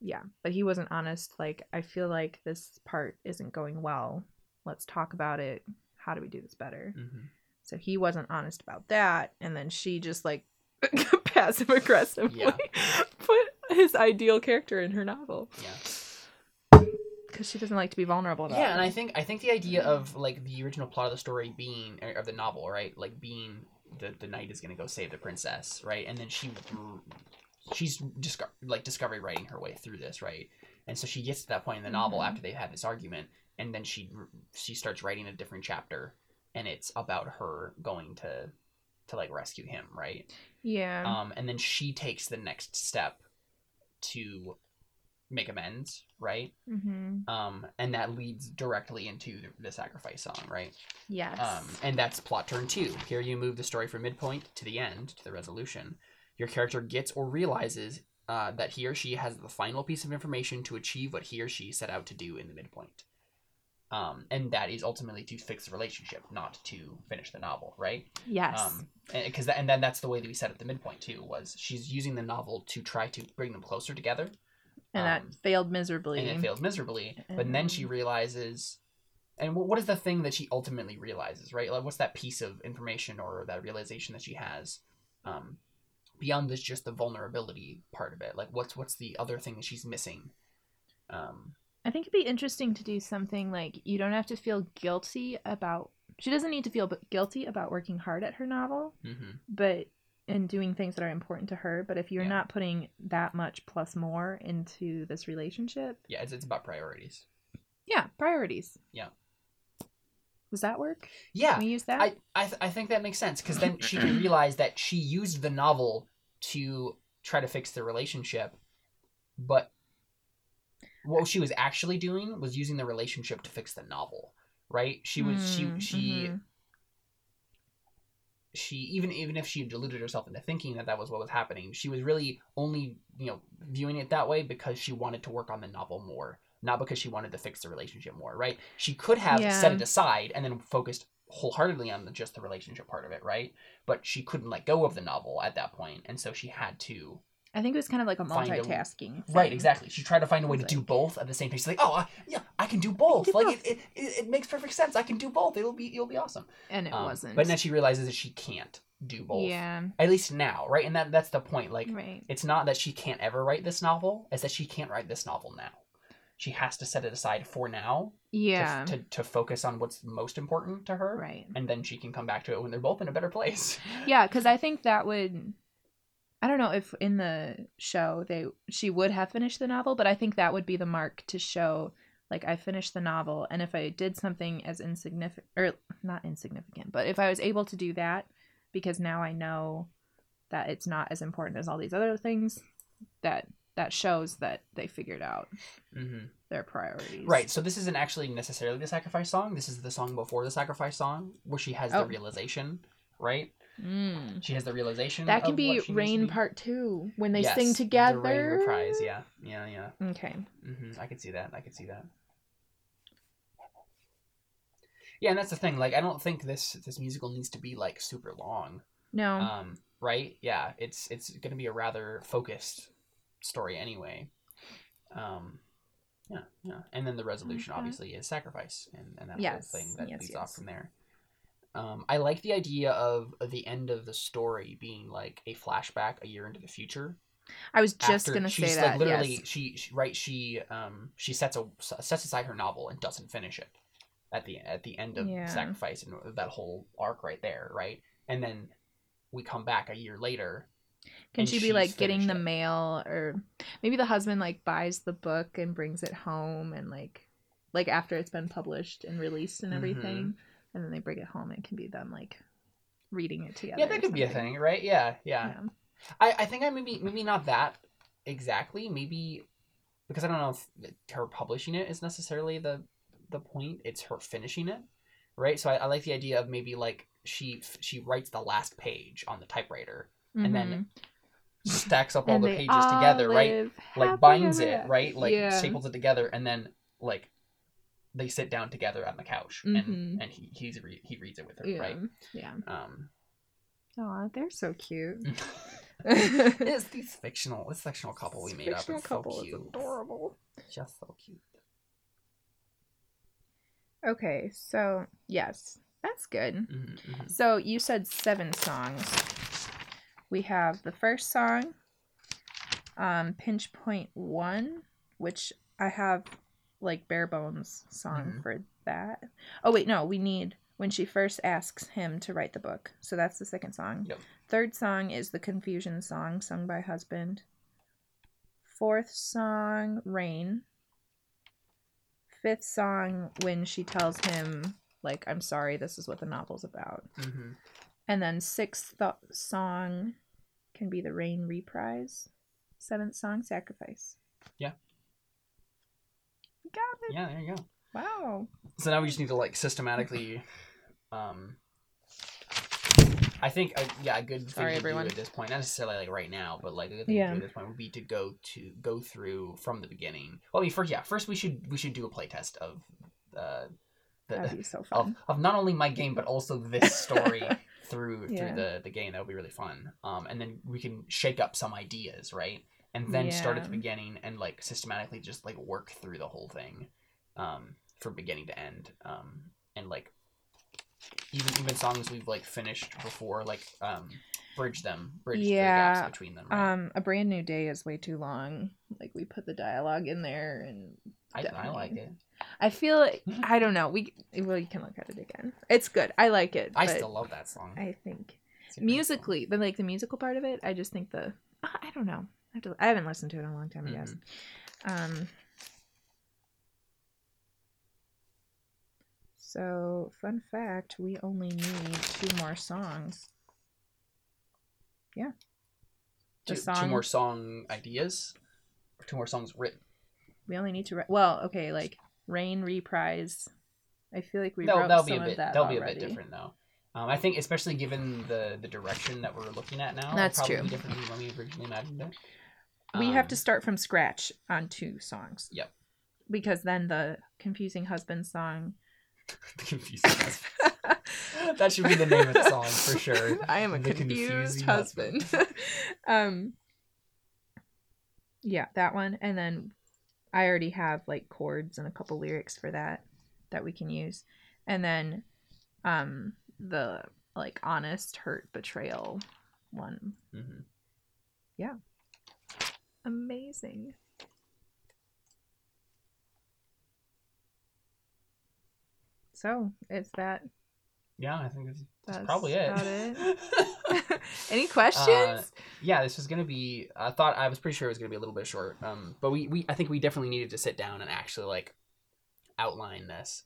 Yeah, but he wasn't honest. Like I feel like this part isn't going well. Let's talk about it. How do we do this better? Mm-hmm. So he wasn't honest about that, and then she just like passive aggressively Yeah. Put his ideal character in her novel Yeah. because she doesn't like to be vulnerable. About Yeah, and. I think I think the idea of like the original plot of the story being or of the novel, right? Like being the the knight is gonna go save the princess, right? And then she she's disco- like discovery writing her way through this, right? And so she gets to that point in the novel Mhm. after they've had this argument, and then she she starts writing a different chapter, and it's about her going to to like rescue him, right? yeah, Um, and then she takes the next step to make amends, right? hmm um, and that leads directly into the, the sacrifice song, right? yes, Um, and that's plot turn two. Here you move the story from midpoint to the end to the resolution. Your character gets or realizes uh, that he or she has the final piece of information to achieve what he or she set out to do in the midpoint. Um, and that is ultimately to fix the relationship, not to finish the novel, right? yes, Um, because and, then that's the way that we set up the midpoint too. Was she's using the novel to try to bring them closer together, and that um, failed miserably. and it fails miserably. But then she realizes, and wh- what is the thing that she ultimately realizes, right? Like, what's that piece of information or that realization that she has, um, beyond this just the vulnerability part of it? Like, what's what's the other thing that she's missing? Um, I think it'd be interesting to do something like you don't have to feel guilty about. She doesn't need to feel guilty about working hard at her novel, mhm. but and doing things that are important to her. But if you're Yeah. not putting that much plus more into this relationship, Yeah, it's, it's about priorities. yeah, priorities. Yeah. Does that work? Yeah, Can we use that? I I, th- I think that makes sense because then she can realize that she used the novel to try to fix the relationship, but what she was actually doing was using the relationship to fix the novel. Right? She was Mm, she she mhm. she even even if she deluded herself into thinking that that was what was happening, she was really only you know viewing it that way because she wanted to work on the novel more, not because she wanted to fix the relationship more. Right? She could have Yeah. set it aside and then focused wholeheartedly on the, just the relationship part of it, right? But she couldn't let go of the novel at that point, and so she had to. I think it was kind of like a Find a- multitasking. Right, exactly. She tried to find a way to It's do both at the same time. She's like, "Oh, I, yeah, I can do both. do like both. It, it, it, makes perfect sense. I can do both. It'll be it'll be awesome." And it Um, wasn't. But then she realizes that she can't do both. Yeah. At least now, right? And that that's the point. Like, right. it's not that she can't ever write this novel; it's that she can't write this novel now. she has to set it aside for now to- Yeah. to, to, focus on what's most important to her right. and then she can come back to it when they're both in a better place Yeah, because I think that would. I don't know if in the show they she would have finished the novel, but I think that would be the mark to show like I finished the novel, and if I did something as insignificant or not insignificant, but if I was able to do that because now I know that it's not as important as all these other things, that that shows that they figured out mm-hmm. their priorities. right so this isn't actually necessarily the sacrifice song this is the song before the sacrifice song where she has Oh. the realization right Mm. she has the realization That can of be what she needs to Rain be. Part Two when they Yes, sing the together. rain reprise yeah yeah yeah Okay. hmm I could see that. I could see that. Yeah, and that's the thing. Like, I don't think this this musical needs to be like super long. No. Um, right? Yeah, it's it's going to be a rather focused story anyway. Um, yeah, yeah, and then the resolution Okay. obviously is sacrifice, and and that Yes, whole thing that yes, leads yes. off from there. Um, I like the idea of the end of the story being like a flashback a year into the future I was just after- gonna say like that. literally yes. she, she right she um she sets a sets aside her novel and doesn't finish it at the at the end of Yeah. sacrifice and that whole arc right there right and then we come back a year later Can she be like getting the it. mail or maybe the husband like buys the book and brings it home and like like after it's been published and released and Mhm. everything and then they bring it home and it can be them like reading it together. yeah that could be a thing right yeah yeah Yeah. I I think I maybe maybe not that exactly maybe because I don't know if her publishing it is necessarily the the point it's her finishing it right so I, I like the idea of maybe like she she writes the last page on the typewriter and then stacks up all Mm-hmm. And the pages together, right? Like binds it, right? Like Yeah. staples it together, and then like they sit down together on the couch, Mhm. and and he he's re- he reads it with her, Yeah. right? Yeah. Um, Oh, they're so cute. it's this fictional this fictional couple we made up. It's couple so is cute, adorable. just so cute. Okay, so yes, that's good. Mhm, mhm. So you said seven songs. We have the first song, um, Pinch Point One, which I have like bare bones song Mhm. for that. Oh wait, no, we need when she first asks him to write the book. So that's the second song. Yep. Third song is the Confusion song sung by husband. Fourth song, Rain. Fifth song, when she tells him, like, I'm sorry, this is what the novel's about. Mhm. And then sixth th- song can be the Rain reprise. Seventh song, Sacrifice. Yeah. We got it. Yeah, there you go. Wow. So now we just need to like systematically, um, I think uh, yeah, a good thing Sorry, to everyone. do at this point, not necessarily like right now, but like a good thing Yeah. to do at this point would be to go to go through from the beginning. Well, I mean, first yeah, first we should we should do a playtest of uh, That'd the be so of, fun. of not only my game but also this story through Yeah. through the the game. That would be really fun. Um, and then we can shake up some ideas, right? And then start at the beginning and like systematically just like work through the whole thing, um, from beginning to end. Um, and like even even songs we've like finished before, like um, bridge them, bridge the Yeah, gaps between them. Right? Um, A Brand New Day is way too long. Like, we put the dialogue in there, and I, I like it. I feel like, I don't know. We well, you can look at it again. It's good. I like it. I still love that song. I think musically, the like the musical part of it, I just think the I don't know. I, have to, I haven't listened to it in a long time. I guess. Mm-hmm. Um. So, fun fact: we only need two more songs. Two, the two song- more song ideas, or two more songs written. We only need to. Re- well, okay, like Rain reprise. I feel like we No, wrote that'll some be a of bit. that That'll be a bit different though. Um, I think, especially given the the direction that we're looking at now, That's probably true. Different than when we originally imagined it. We have Um, to start from scratch on two songs. Yep. Because then the confusing husband song. confusing husband. that should be the name of the song for sure. I am a The confused confusing husband. um. Yeah, that one, and then I already have like chords and a couple lyrics for that that we can use, and then um the like honest hurt betrayal one. Mhm amazing. So is that yeah i think that's, that's, that's probably it, it. any uh, questions? uh, yeah this is gonna be i thought i was pretty sure it was gonna be a little bit short um, but we, we i think we definitely needed to sit down and actually like outline this.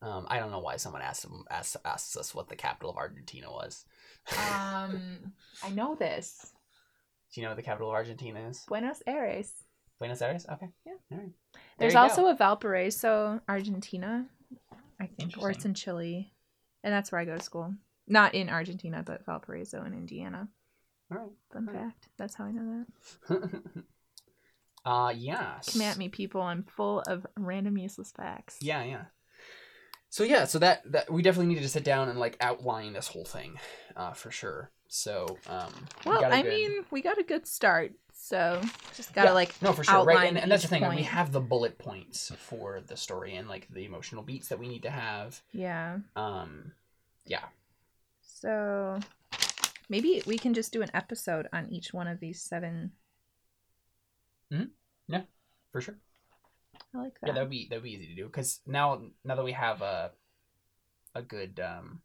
Um, i don't know why someone asked asked asks us what the capital of argentina was. Um i know this. Do you know what the capital of Argentina is? Buenos Aires. Buenos Aires. Okay. Yeah. All right. There There's you go. also a Valparaiso, Argentina, I think, or it's in Chile, and that's where I go to school. Not in Argentina, but Valparaiso in Indiana. All right. Fun Alright. fact. That's how I know that. uh yeah. Come at me, people. I'm full of random useless facts. Yeah, yeah. So yeah, so that that we definitely needed to sit down and like outline this whole thing, uh, for sure. So um, we Well, got a I good- mean, we got a good start, so just gotta Yeah, like no for sure right, and, and that's the thing. We have the bullet points for the story and like the emotional beats that we need to have. yeah. Um, yeah, So maybe we can just do an episode on each one of these seven. mm-hmm. yeah for sure. I like that. Yeah, that would be that would be easy to do because now now that we have a a good um,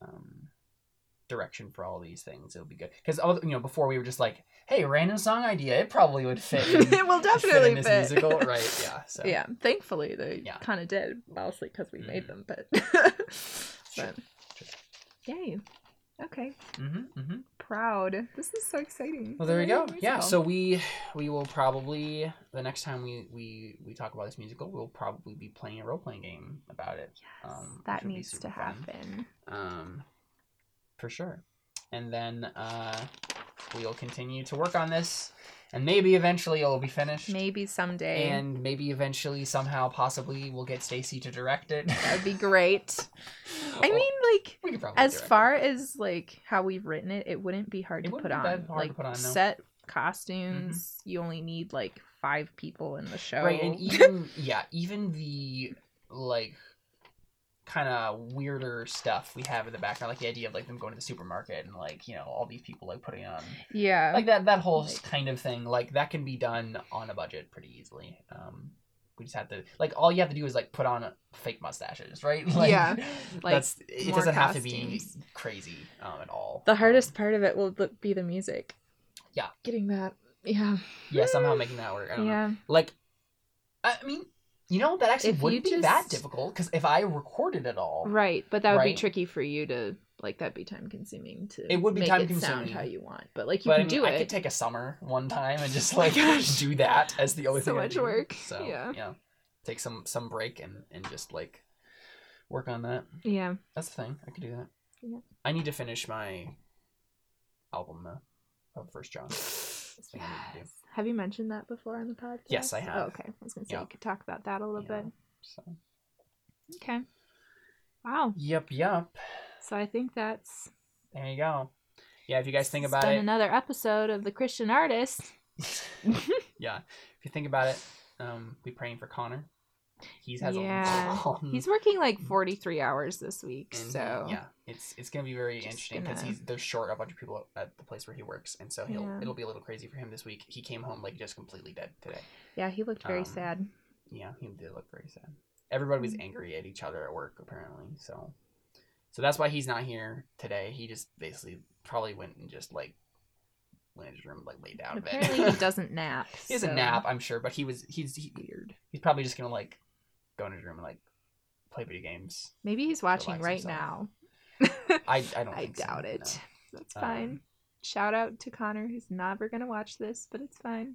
um, direction for all these things, it'll be good. Because you know before we were just like, hey, random song idea, it probably would fit. In, it will fit definitely in this fit. musical, right? Yeah. So Yeah, thankfully they Yeah. kind of did, mostly because we made Mhm. them. But, Sure, but sure. yay, okay, Mm-hmm, mm-hmm. proud. This is so exciting. Well, there we go. Yeah. So we we will probably the next time we we we talk about this musical, we'll probably be playing a role playing game about it. Yes, um, that needs to fun. happen. Um, for sure. And then uh, we'll continue to work on this, and maybe eventually it'll be finished. Maybe someday. And maybe eventually, somehow, possibly, we'll get Stacy to direct it. that would be great. I Well, mean, like we could probably as far as like how we've written it, it wouldn't be hard It to put be on. that hard to like put on, no. Mm-hmm. set costumes. You only need like five people in the show. Right, and even yeah, even the like kind of weirder stuff we have in the background, like the idea of like them going to the supermarket and like you know all these people like putting on yeah, like that that whole Like- kind of thing, like that can be done on a budget pretty easily. Um, we just have to like all you have to do is like put on fake mustaches, right? Like, Yeah, like, that's it doesn't have to be crazy um, at all. the Um, hardest part of it will be the music. Yeah. getting that. Yeah, yeah, somehow making that work. I don't know. yeah. Like, I mean, you know, that actually If wouldn't be that difficult because if I recorded it all, Right, but that would be tricky for you to like. That'd be time consuming to. It would be time consuming. how you want, but like you but I mean, do I it. I could take a summer one time and just oh like do that as the only So thing. I much work. So Yeah. yeah, take some some break and and just like work on that. yeah, That's the thing. I could do that. Yeah. I need to finish my album though of First John. That's the thing I need to do. Have you mentioned that before on the podcast? Yes, I have. Oh, okay, I was gonna say Yeah. you could talk about that a little Yeah. bit. So. Okay. Wow. Yep, yep. So I think that's There you go. Yeah, if you guys think about it, another episode of the Christian Artist. yeah, if you think about it, um, we praying for Connor. He's has Yeah. He's working like 43 hours this week, and so yeah, it's it's gonna be very Just interesting because gonna- he's they're short a bunch of people at the place where he works, and so he'll Yeah. it'll be a little crazy for him this week. He came home like just completely dead today. yeah, he looked very Um, sad. Yeah, he did look very sad. Everybody was Mm. angry at each other at work apparently, so so that's why he's not here today. He just basically probably went and just like went in his room like laid down. Apparently, he doesn't nap. He doesn't so- nap, I'm sure, but he was he's he, Weird. he's probably just gonna like go in his room and like play video games. Maybe he's watching right himself. now. I I don't. I think so, doubt no. it. That's Um, fine. Shout out to Connor, who's never gonna watch this, but it's fine.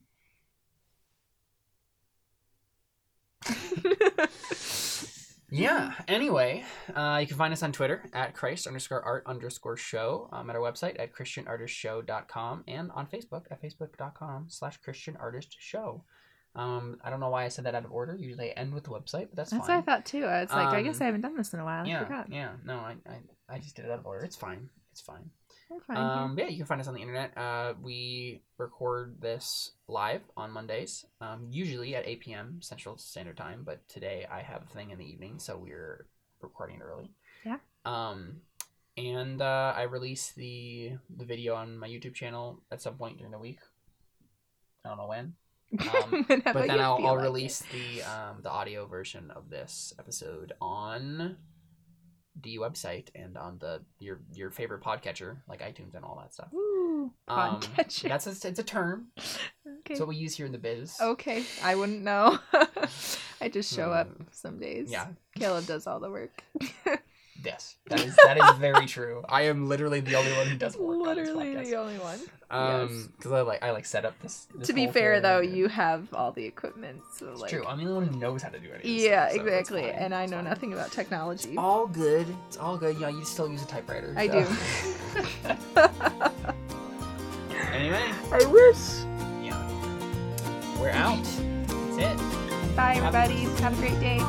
Yeah. Anyway, uh, you can find us on Twitter at Christ underscore art underscore show, um, at our website at christianartistshow.com, and on Facebook at facebook.com slash Christian Artist Show. Um, I don't know why I said that out of order. Usually I end with the website, but that's, That's what. I thought too. I was like, I guess Um, I haven't done this in a while. I yeah, forgot. yeah. No, I, I, I just did it out of order. It's fine. It's fine. Fine. Um, yeah, you can find us on the internet. Uh, we record this live on Mondays, um, usually at 8 p.m. Central Standard Time. But today I have a thing in the evening, so we're recording early. Yeah. Um, and uh, I release the the video on my YouTube channel at some point during the week. I don't know when, um, but then I'll, I'll like it. release the um, the audio version of this episode on the website and on the your your favorite podcatcher like iTunes and all that stuff. Woo, Um, podcatcher. that's a, it's a term. okay. So we use here in the biz. okay, I wouldn't know. I just show up Hmm. some days. Yeah. Caleb does all the work. Yes, that is that is very true. I am literally the only one who does work Literally on the only one. Um, because I like I like set up this. this to be fair, though, and- you have all the equipment, so It's like. true. I'm the only one who knows how to do it. Yeah, exactly. And I know nothing about technology. All good. It's all good. You know, you still use a typewriter. I so. do. anyway, I wish. yeah, we're out. That's it. Bye, everybody. Have a great day.